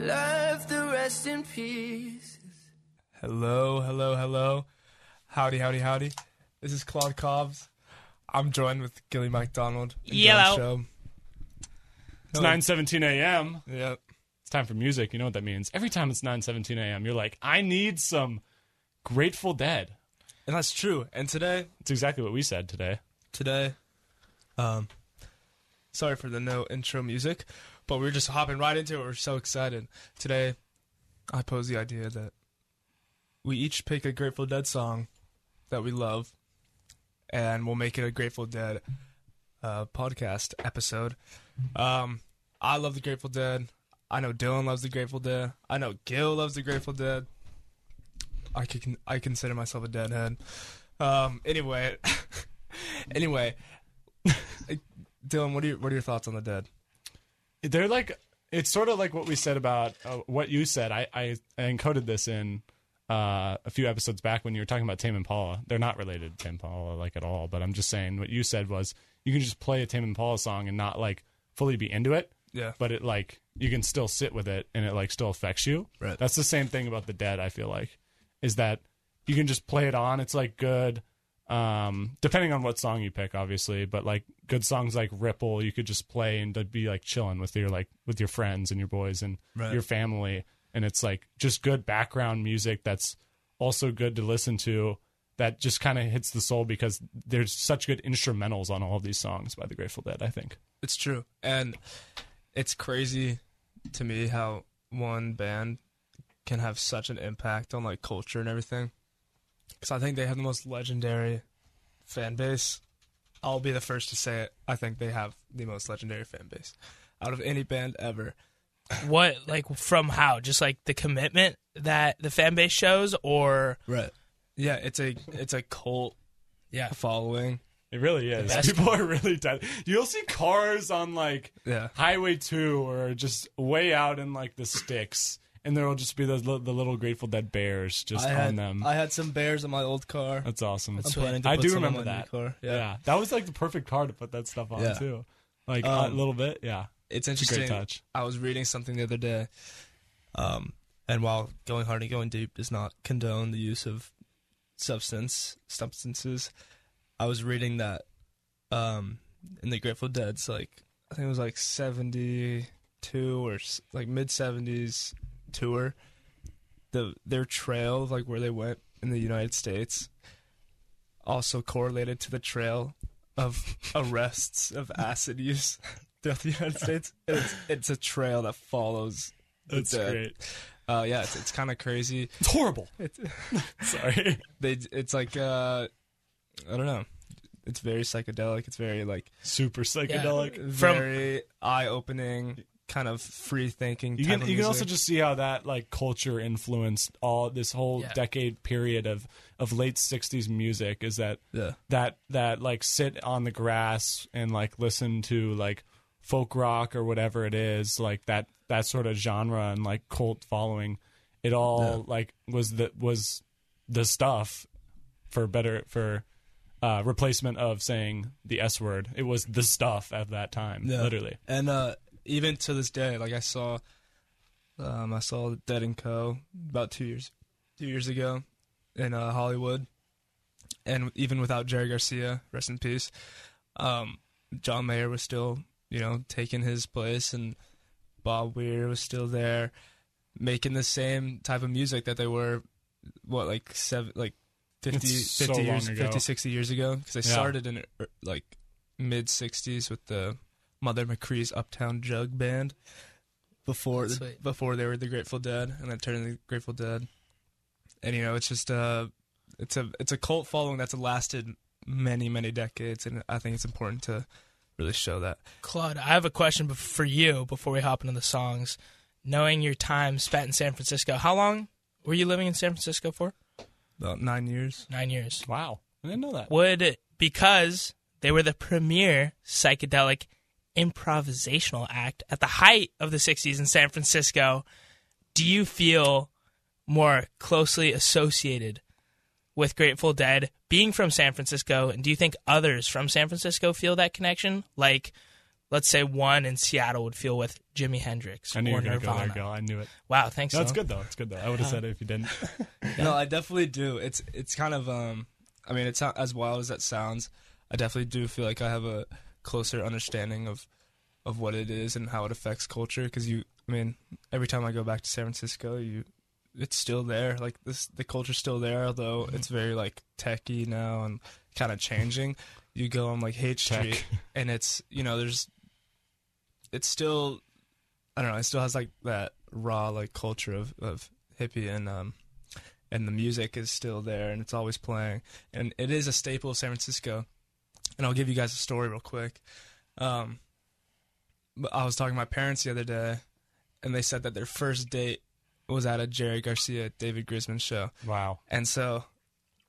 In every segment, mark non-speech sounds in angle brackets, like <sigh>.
left the rest in peace. Hello, hello, hello. Howdy, howdy, howdy. This is Claude Cobbs. I'm joined with Gilly MacDonald. and Yellow. Show. It's 9:17 a.m. Yep. It's time for music. You know what that means? Every time it's 9:17 a.m., you're like, I need some Grateful Dead. And that's true. And today, It's exactly what we said today. today, um, sorry for the no intro music, but we're just hopping right into it. We're so excited. Today, I pose the idea that we each pick a Grateful Dead song that we love, and we'll make it a Grateful Dead uh, podcast episode. Um, I love the Grateful Dead. I know Dylan loves the Grateful Dead. I know Gil loves the Grateful Dead. I can I consider myself a deadhead. Um, anyway, <laughs> anyway, <laughs> Dylan, what are your what are your thoughts on the Dead? They're like, it's sort of like what we said about uh, what you said. I, I, I encoded this in uh, a few episodes back when you were talking about Tame Impala. They're not related to Tame Impala like at all, but I'm just saying what you said was you can just play a Tame Impala song and not like fully be into it. Yeah, but it like you can still sit with it and it like still affects you. Right. That's the same thing about the dead. I feel like is that you can just play it on. It's like good, um, depending on what song you pick, obviously. But like good songs like Ripple, you could just play and be like chilling with your like with your friends and your boys and Right. your family, and it's like just good background music that's also good to listen to. That just kind of hits the soul because there's such good instrumentals on all of these songs by the Grateful Dead. I think. it's true, and it's crazy to me how one band can have such an impact on like culture and everything. Because I think they have the most legendary fan base. I'll be the first to say it. I think they have the most legendary fan base out of any band ever. <laughs> What like from how? Just like the commitment that the fan base shows, or Right. Yeah, it's a it's a cult yeah, following. It really is. People are really dead. You'll see cars on like Yeah. Highway 2 or just way out in like the sticks, and there will just be those li- the little Grateful Dead bears just I on had them. I had some bears in my old car. That's awesome. I'm planning to I put do some on remember my new that. Car. yeah. that was like the perfect car to put that stuff on Yeah. too. Like Um, a little bit, yeah. it's It's a interesting. great touch. I was reading something the other day, um, and while going hard and going deep does not condone the use of substance substances, I was reading that um, in the Grateful Dead's like I think it was like seventy two or s- like mid seventies tour, the their trail like where they went in the United States also correlated to the trail of <laughs> arrests of acid use <laughs> throughout the United States. It's, it's a trail that follows. the That's dead. great. Uh, yeah, it's, it's kind of crazy. It's horrible. It's, <laughs> Sorry. they, it's like uh, I don't know. It's very psychedelic. It's very like Super psychedelic. From- very eye opening, kind of free thinking. You can you can also just see how that like culture influenced all this whole Yeah. decade period of of late 60s music is that yeah that that like sit on the grass and like listen to like folk rock or whatever it is like that that sort of genre and like cult following it all like was the was the stuff for better for uh replacement of saying the s word it was the stuff at that time Yeah. literally And uh, even to this day, like I saw, um, I saw Dead and Co. about two years, two years ago, in uh, Hollywood, and even without Jerry Garcia, rest in peace, um, John Mayer was still, you know, taking his place, and Bob Weir was still there, making the same type of music that they were, what like seven, like 50, It's so 50 years, ago. 50, 60 years ago, because they Yeah. started in uh, like mid '60s with the Mother McCree's Uptown Jug Band before the, Sweet. before they were the Grateful Dead, and then turned into the Grateful Dead. And you know, it's just uh it's a it's a cult following that's lasted many many decades, and I think it's important to really show that. Claude, I have a question for you before we hop into the songs. Knowing your time spent in San Francisco, how long were you living in San Francisco for? About nine years. Nine years. wow i didn't know that Would because they were the premier psychedelic improvisational act at the height of the 60s in San Francisco, do you feel more closely associated with Grateful Dead being from San Francisco? And do you think others from San Francisco feel that connection? Like let's say one in Seattle would feel with Jimi Hendrix I knew you or were gonna go there, Gil. I knew it. Wow, thanks. That's Dylan. good though. It's good though. I would have said it if you didn't. <laughs> No, I definitely do. It's it's kind of um. I mean, it's not as wild as that sounds. I definitely do feel like I have a closer understanding of of what it is and how it affects culture. Because you, I mean, every time I go back to San Francisco, you, it's still there. Like this, the culture's still there, although it's very like techy now and kind of changing. You go on like H Tech. Street, and it's you know there's, it's still, I don't know. It still has like that raw like culture of of hippie and um and the music is still there and it's always playing and it is a staple of San Francisco. And I'll give you guys a story real quick. Um, but I was talking to my parents the other day, and they said that their first date was at a Jerry Garcia, David Grisman show, Wow. and so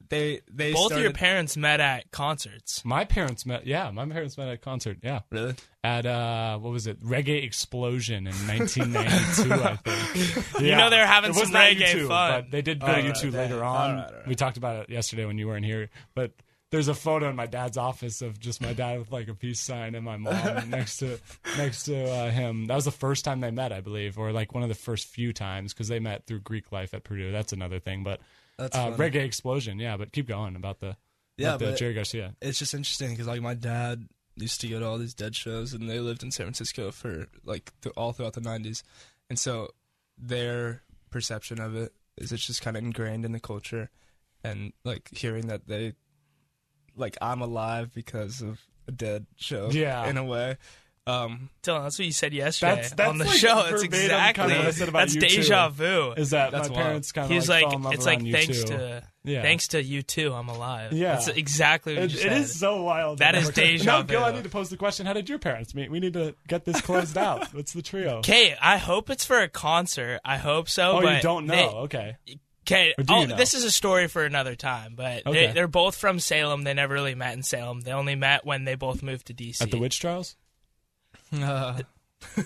they they Both of your parents met at concerts. My parents met. Yeah, my parents met at a concert. Yeah, really. at uh, what was it? Reggae Explosion in <laughs> 1992, I think. You know they were having It some not reggae U2, fun. But they did go All to U2 dang. later All on. right, all right. We talked about it yesterday when you weren't here, but. There's a photo in my dad's office of just my dad with like a peace sign and my mom <laughs> next to next to uh, him. That was the first time they met, I believe, or like one of the first few times because they met through Greek life at Purdue. That's another thing, but That's uh, funny. reggae explosion, yeah. But keep going about the Yeah, about the Jerry Garcia. it's just interesting because like my dad used to go to all these dead shows and they lived in San Francisco for like th- all throughout the 90s and so their perception of it is it's just kind of ingrained in the culture and like hearing that they like I'm alive because of a dead show Yeah. in a way um Dylan, that's what you said yesterday That's- that's on the like show. That's exactly kinda what I said about that's deja too. vu. Is that That's my wild. parents kind of He's like, like, fell in love it's like you thanks too. to Yeah. thanks to you too, I'm alive. Yeah. that's exactly what It, you it said. is so wild. That is deja no, Gil, I need to pose the question: How did your parents meet? We need to get this closed out. <laughs> What's the trio? Okay, I hope it's for a concert. I hope so. Oh, but you don't know? they- okay. Okay, oh, know? this is a story for another time. But Okay. they, they're both from Salem. They never really met in Salem. They only met when they both moved to DC. At the witch trials. uh, <laughs>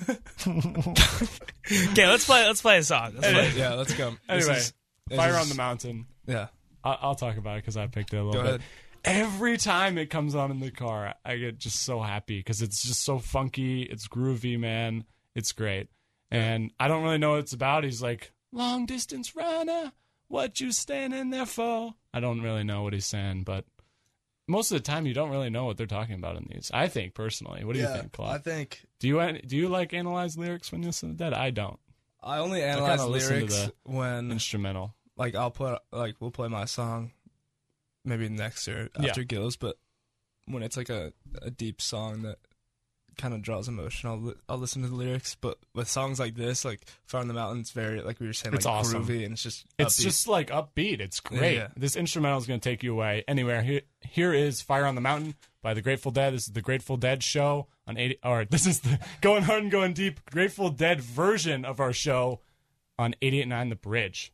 Okay, let's play. Let's play a song. Let's play. yeah let's go Anyway, is- Fire is- on the Mountain. yeah I- I'll talk about it because I picked it a little Go bit. Every time it comes on in the car, I get just so happy because it's just so funky. It's groovy, man. It's great. And I don't really know what it's about. He's like, long distance runner, what you standing there for? I don't really know what he's saying, but most of the time you don't really know what they're talking about in these. I think personally. What do you think, Claude? I think do you do you like analyze lyrics when you listen to that? I don't. I only kinda analyze listen to lyrics the- when Instrumental. like I'll put like we'll play my song maybe next or Yeah. after Gills, but when it's like a, a deep song that kind of draws emotion, I'll I'll listen to the lyrics. But with songs like this, like Far in the Mountains, very like we were saying, like It's awesome. groovy and it's just It's upbeat. just like upbeat. It's great. yeah. This instrumental is going to take you away anywhere. Here, here is "Fire on the Mountain" by the Grateful Dead. This is the Grateful Dead show on eighty. Or <laughs> this is the going hard and going deep Grateful Dead version of our show on 88.9 The Bridge.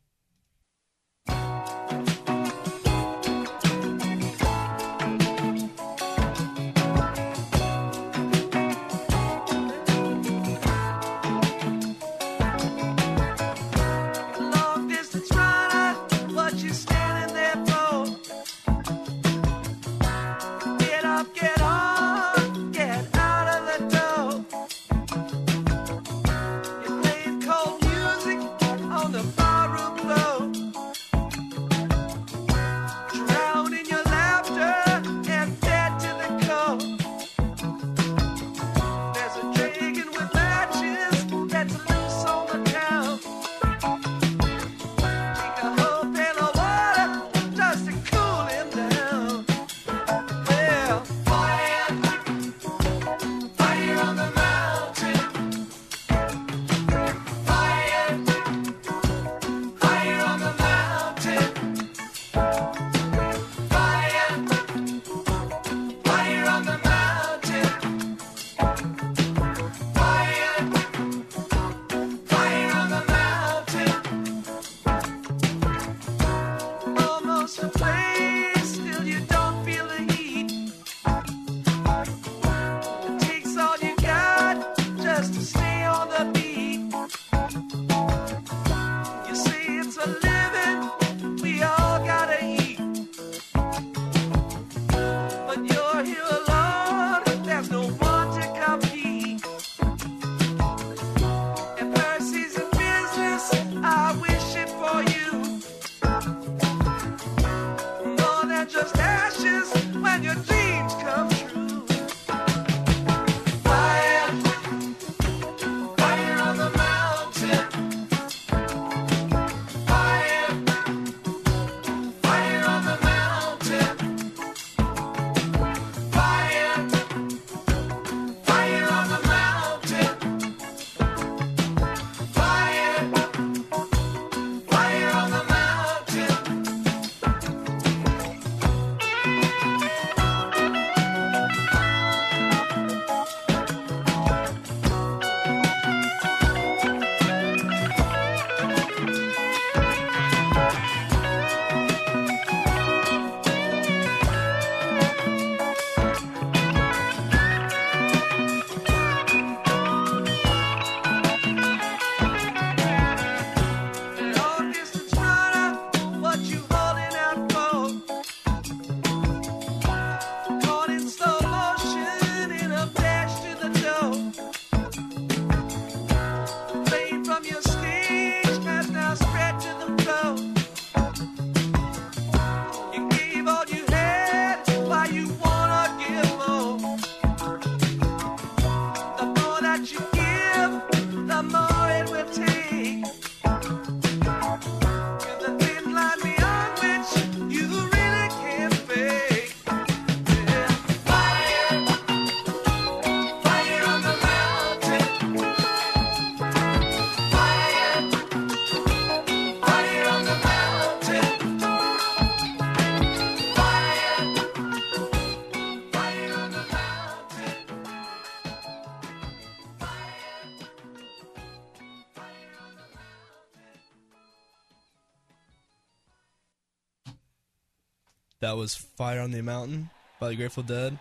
That was Fire on the Mountain by the Grateful Dead.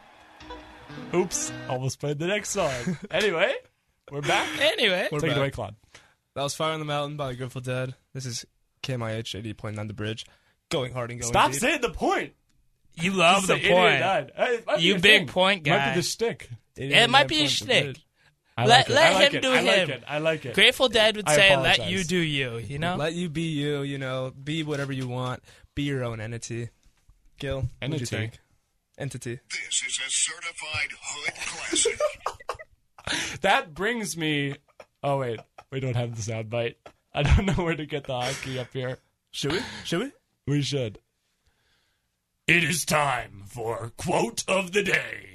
Oops, almost played the next song. <laughs> anyway, we're back. Anyway, We're Take back. it away, Claude. That was Fire on the Mountain by the Grateful Dead. This is KMIH 80.9 The Bridge. Going hard and going Stop deep. saying the point. you love the point. 89. Hey, it might be You big thing. point Might be the stick. It might be a 89.9 The shtick. I Let- like it. let I like him it. do I like it. I like it. Grateful Dead would I say, apologize. "Let you do you." You know. Let you be you, you know, be whatever you want, be your own entity. Gil, what do you Entity. think? Entity. This is a certified hood classic. <laughs> That brings me. Oh wait, we don't have the sound bite. I don't know where to get the hockey up here. Should we? Should we? We should. It is time for quote of the day.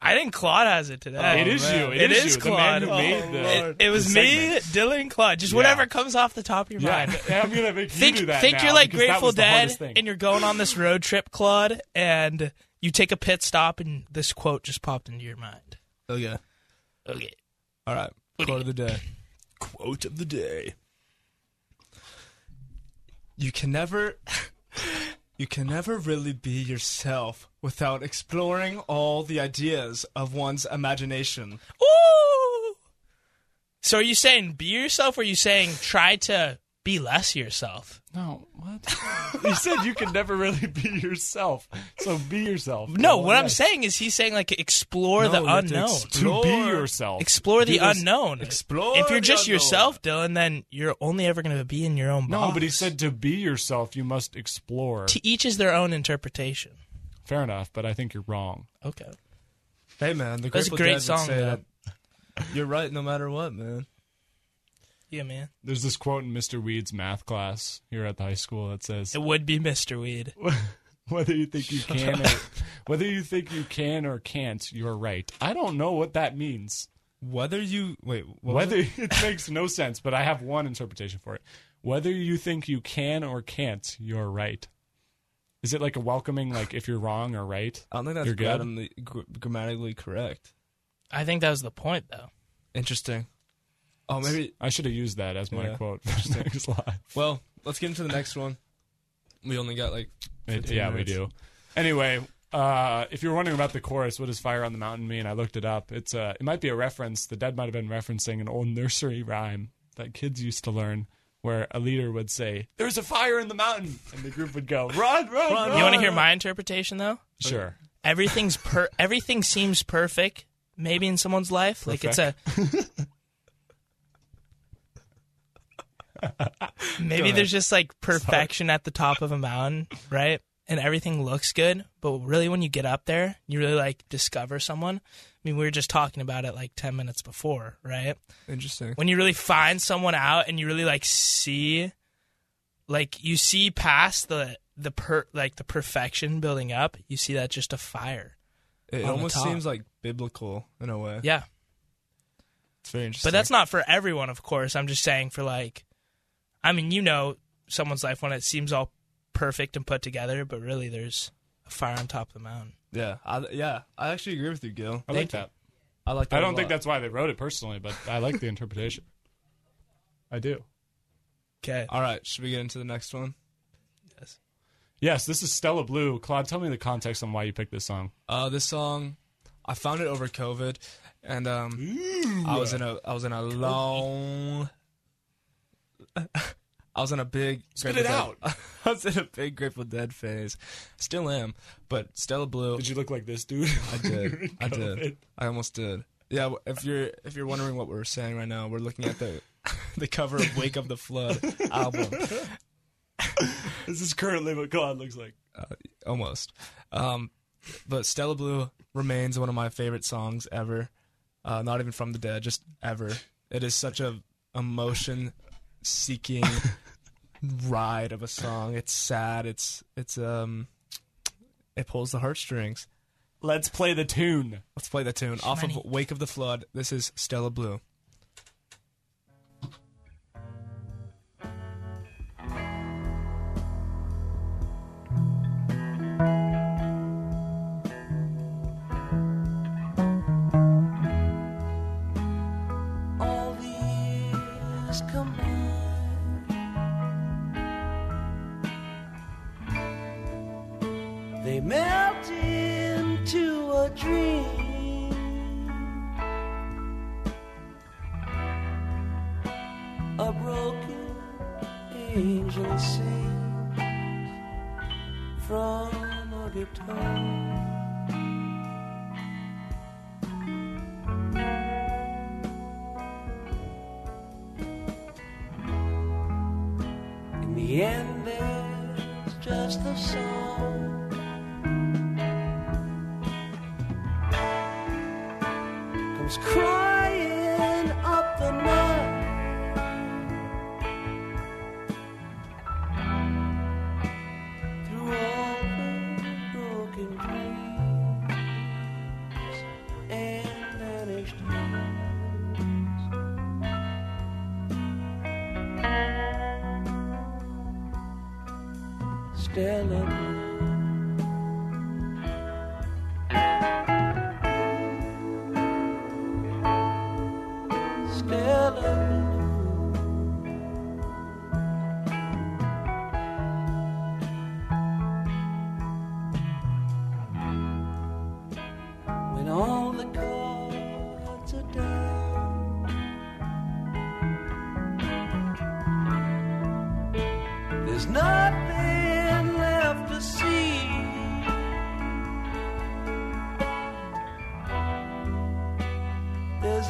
I think Claude has it today. it is man. you. It is, is you. The man Claude. who Oh, made the. Lord. It was the me, segment. Dylan, Claude. Just Yeah. whatever comes off the top of your Yeah, mind. <laughs> I'm gonna make Think, you do that think now you're like Grateful Dead, and you're going on this road trip, Claude, and you take a pit stop, and this quote just popped into your mind. Oh, okay. Okay. All right. What do Quote of the day. Quote of the day. You can never you can never really be yourself without exploring all the ideas of one's imagination. Ooh. So are you saying be yourself, or are you saying try to be less yourself? No, what? <laughs> you said you can never really be yourself. So be yourself. No, Well, what I'm saying is he's saying like explore No, the you have to unknown. ex- to be yourself. Explore the Do unknown. Explore If you're the just unknown. yourself, Dylan, then you're only ever going to be in your own box. no, but he said to be yourself, you must explore. to each is their own interpretation. Fair enough, but I think you're wrong. Okay. Hey man, the That's a Grateful great Dead would song, say though. that you're right no matter what, man. Yeah, man. There's this quote in Mr. Weed's math class here at the high school that says, It would be Mr. Weed. <laughs> "Whether you think you can, or, whether you think you can or can't, you're right." I don't know what that means. Whether you wait, what Whether it? <laughs> it makes no sense, but I have one interpretation for it. Whether you think you can or can't, you're right. Is it like a welcoming, like if you're wrong or right? I don't think that's You're good? grammatically, grammatically correct. I think that was the point, though. Interesting. Oh, maybe. <laughs> I should have used that as my Yeah. quote for the <laughs> next live. Well, let's get into the next one. We only got like. It- yeah, minutes. we do. Anyway, uh, if you're wondering about the chorus, what does "Fire on the Mountain" mean? I looked it up. It's uh, it might be a reference. The Dead might have been referencing an old nursery rhyme that kids used to learn, where a leader would say, "There's a fire in the mountain," and the group would go, "Run, run, <laughs> run!" You want to hear my interpretation, though? Sure. Everything's per. everything seems perfect. Maybe in someone's life, like it's a. <laughs> Maybe there's just like <laughs> perfection at the top of a mountain, right? And everything looks good, but really when you get up there, you really like discover someone. I mean, we were just talking about it like 10 minutes before, right? Interesting. when you really find someone out and you really like see like you see past the the per like the perfection building up you see that just a fire It almost seems like biblical in a way. yeah It's very interesting. but that's not for everyone of course i'm just saying for like i mean you know someone's life when it seems all perfect and put together but really there's a fire on top of the mountain Yeah, I, yeah. I actually agree with you, Gil. I like that. I like. That I don't think that's why they wrote it personally, but I like the <laughs> interpretation. I do. okay All right, should we get into the next one? Yes, Yes. this is Stella Blue. Claude, tell me the context on why you picked this song. Uh, this song, I found it over COVID, and um, I was in a I was in a long. I was in a big Spit Grateful it Dead- <laughs> I was in a big Grateful Dead phase. Still am, but Stella Blue. Did you look like this, dude? I <laughs> did. I did. I almost did. Yeah. If you're if you're wondering what we're saying right now, we're looking at the <laughs> the cover of "Wake of the Flood" album. This is currently what God looks like. almost. Um, but Stella Blue remains one of my favorite songs ever. Uh, not even from the dead, just ever. It is such a emotion seeking <laughs> ride of a song. It's sad. It's it's um, it pulls the heartstrings. Let's play the tune. Let's play the tune off of Wake of the Flood. This is Stella Blue. all the years end, Blue.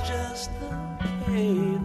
Just the pavement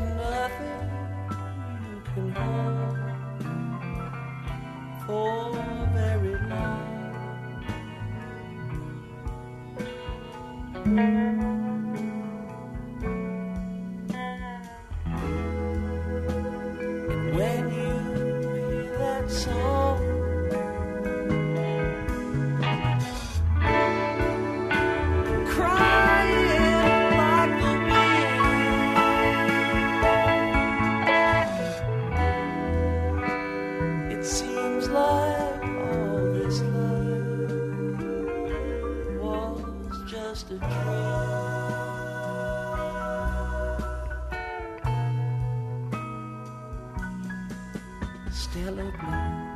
nothing Stella Blue.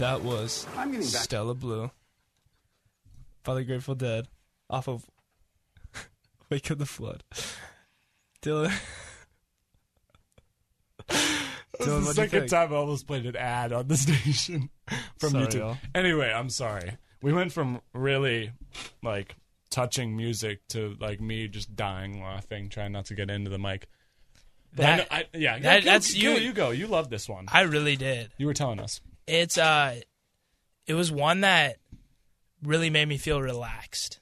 That was I'm getting back. Stella Blue by the Grateful Dead off of <laughs> Wake of the Flood. Dylan. <laughs> This Dylan, is the second time I almost played an ad on the <laughs> station from Sorry, YouTube. y'all. Anyway, I'm sorry. We went from really like touching music to like me just dying laughing, trying not to get into the mic. But I know- I, yeah, that- yeah, Gil- that's Gil, you- You go. You love this one. I really did. You were telling us. It's uh it was one that really made me feel relaxed.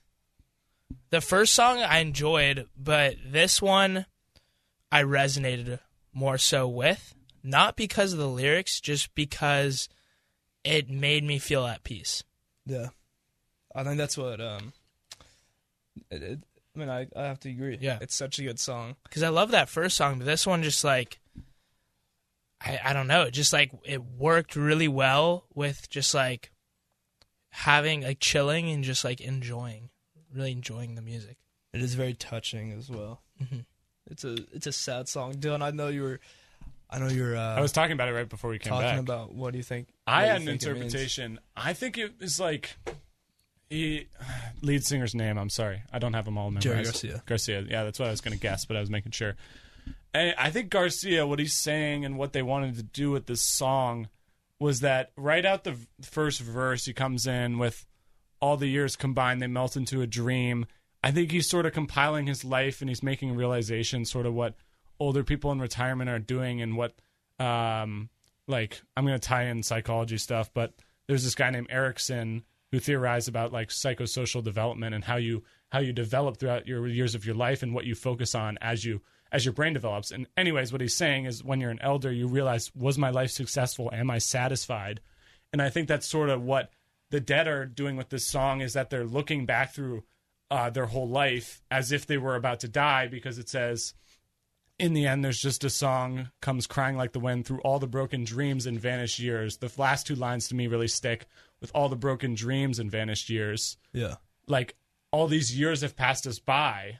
The first song I enjoyed, but this one I resonated more so with, not because of the lyrics, just because it made me feel at peace. Yeah. I think that's what um it, it, I mean I, I have to agree. Yeah. It's such a good song. Cuz I love that first song, but this one just like I I don't know, it just like it worked really well with just like having like chilling and just like enjoying, really enjoying the music. It is very touching as well. Mhm. It's a it's a sad song. Dylan, I know you were I know you're uh I was talking about it right before we came talking back. about what do you think I had an think it means. interpretation. I think it was like he lead singer's name. I'm sorry, I don't have them all memorized. Jerry Garcia. Garcia. Yeah, that's what I was going to guess, but I was making sure. And I think Garcia, what he's saying and what they wanted to do with this song was that right out the first verse, he comes in with all the years combined, they melt into a dream. I think he's sort of compiling his life and he's making realization, sort of what older people in retirement are doing and what, um, like, I'm going to tie in psychology stuff, but there's this guy named Erikson who theorized about like psychosocial development and how you how you develop throughout your years of your life and what you focus on as you as your brain develops. And anyways, what he's saying is when you're an elder, you realize was my life successful? Am I satisfied? And I think that's sort of what the dead are doing with this song is that they're looking back through uh, their whole life as if they were about to die because it says in the end there's just a song comes crying like the wind through all the broken dreams and vanished years the last two lines to me really stick with all the broken dreams and vanished years Yeah. like all these years have passed us by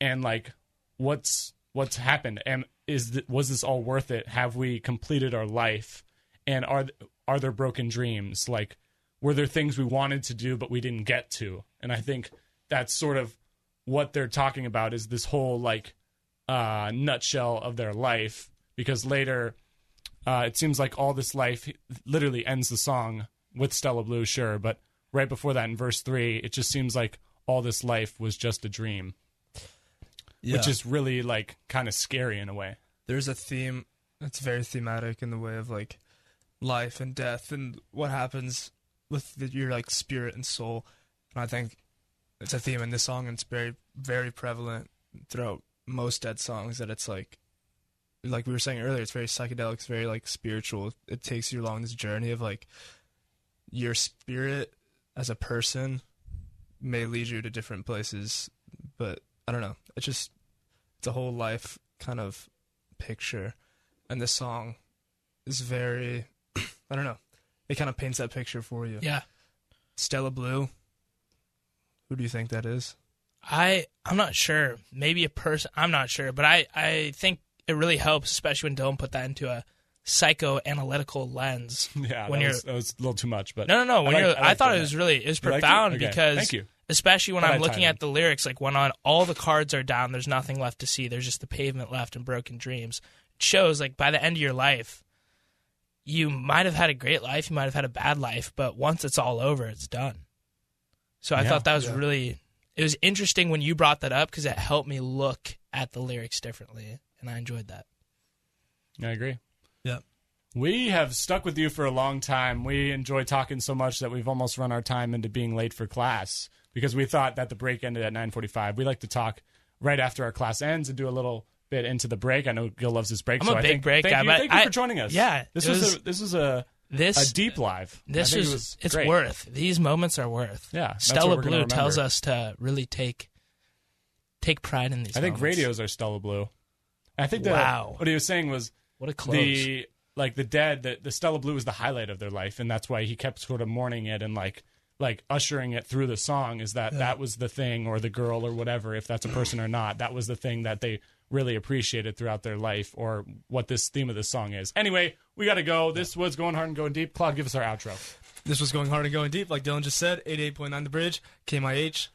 and like what's what's happened? And is th- was this all worth it? Have we completed our life? And are th- are there broken dreams? Like were there things we wanted to do but we didn't get to? And i think that's sort of what they're talking about is this whole like uh nutshell of their life. Because later uh it seems like all this life literally ends the song with stella blue sure. But right before that in verse 3 it just seems like all this life was just a dream Yeah. which is really like kind of scary in a way. There's a theme that's very thematic in the way of like life and death and what happens with the, your like spirit and soul. And i think it's a theme in this song and it's very very prevalent throughout most dead songs that it's like like we were saying earlier it's very psychedelic it's very like spiritual. It takes you along this journey of like your spirit as a person may lead you to different places but i don't know. It's just it's a whole life kind of picture and this song is very i don't know it kind of paints that picture for you Yeah. stella blue who do you think that is I I'm not sure. Maybe a person. I'm not sure, but I I think it really helps, especially when Dylan put that into a psychoanalytical lens. <laughs> yeah When that, you're- was, that was a little too much but No, no, no. When I like- you're, I I, thought that. it was really it was You liked it? profound Okay. because Thank you. Especially when Thought I'm I'd looking at the lyrics, like when on all the cards are down, there's nothing left to see. There's just the pavement left and broken dreams. It shows like by the end of your life, you might have had a great life, you might have had a bad life, but once it's all over, it's done. So I Yeah. thought that was Yeah. really it was interesting when you brought that up because it helped me look at the lyrics differently, and I enjoyed that. I agree. Yeah. We have stuck with you for a long time. We enjoy talking so much that we've almost run our time into being late for class because we thought that the break ended at 9:45. We like to talk right after our class ends and do a little bit into the break. I know Gil loves his break. I'm so a I big think, break thank guy, You, thank you I- for joining us. yeah, this was, was- a this was a This a deep live. This is it was it's great. worth. These moments are worth. Yeah, Stella what we're gonna Blue tells us to really take take pride in these. I think radios are Stella Blue. I think that Wow. what he was saying was What a close. the like the dead the, the Stella Blue was the highlight of their life, and that's why he kept sort of mourning it and like like ushering it through the song. Is that that was the thing, or the girl, or whatever, if that's a person or not, that was the thing that they really appreciated throughout their life, or what this theme of this song is. Anyway, we got to go. This was going hard and going deep. Claude, give us our outro. This was going hard and going deep, like Dylan just said. 88.9 The Bridge, KMIH,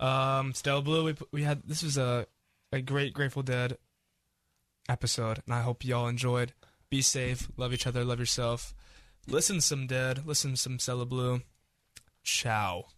um, Stella Blue. We, we had this was a a great Grateful Dead episode, and I hope y'all enjoyed. Be safe, love each other, love yourself. Listen to some Dead, listen to some Stella Blue. Ciao.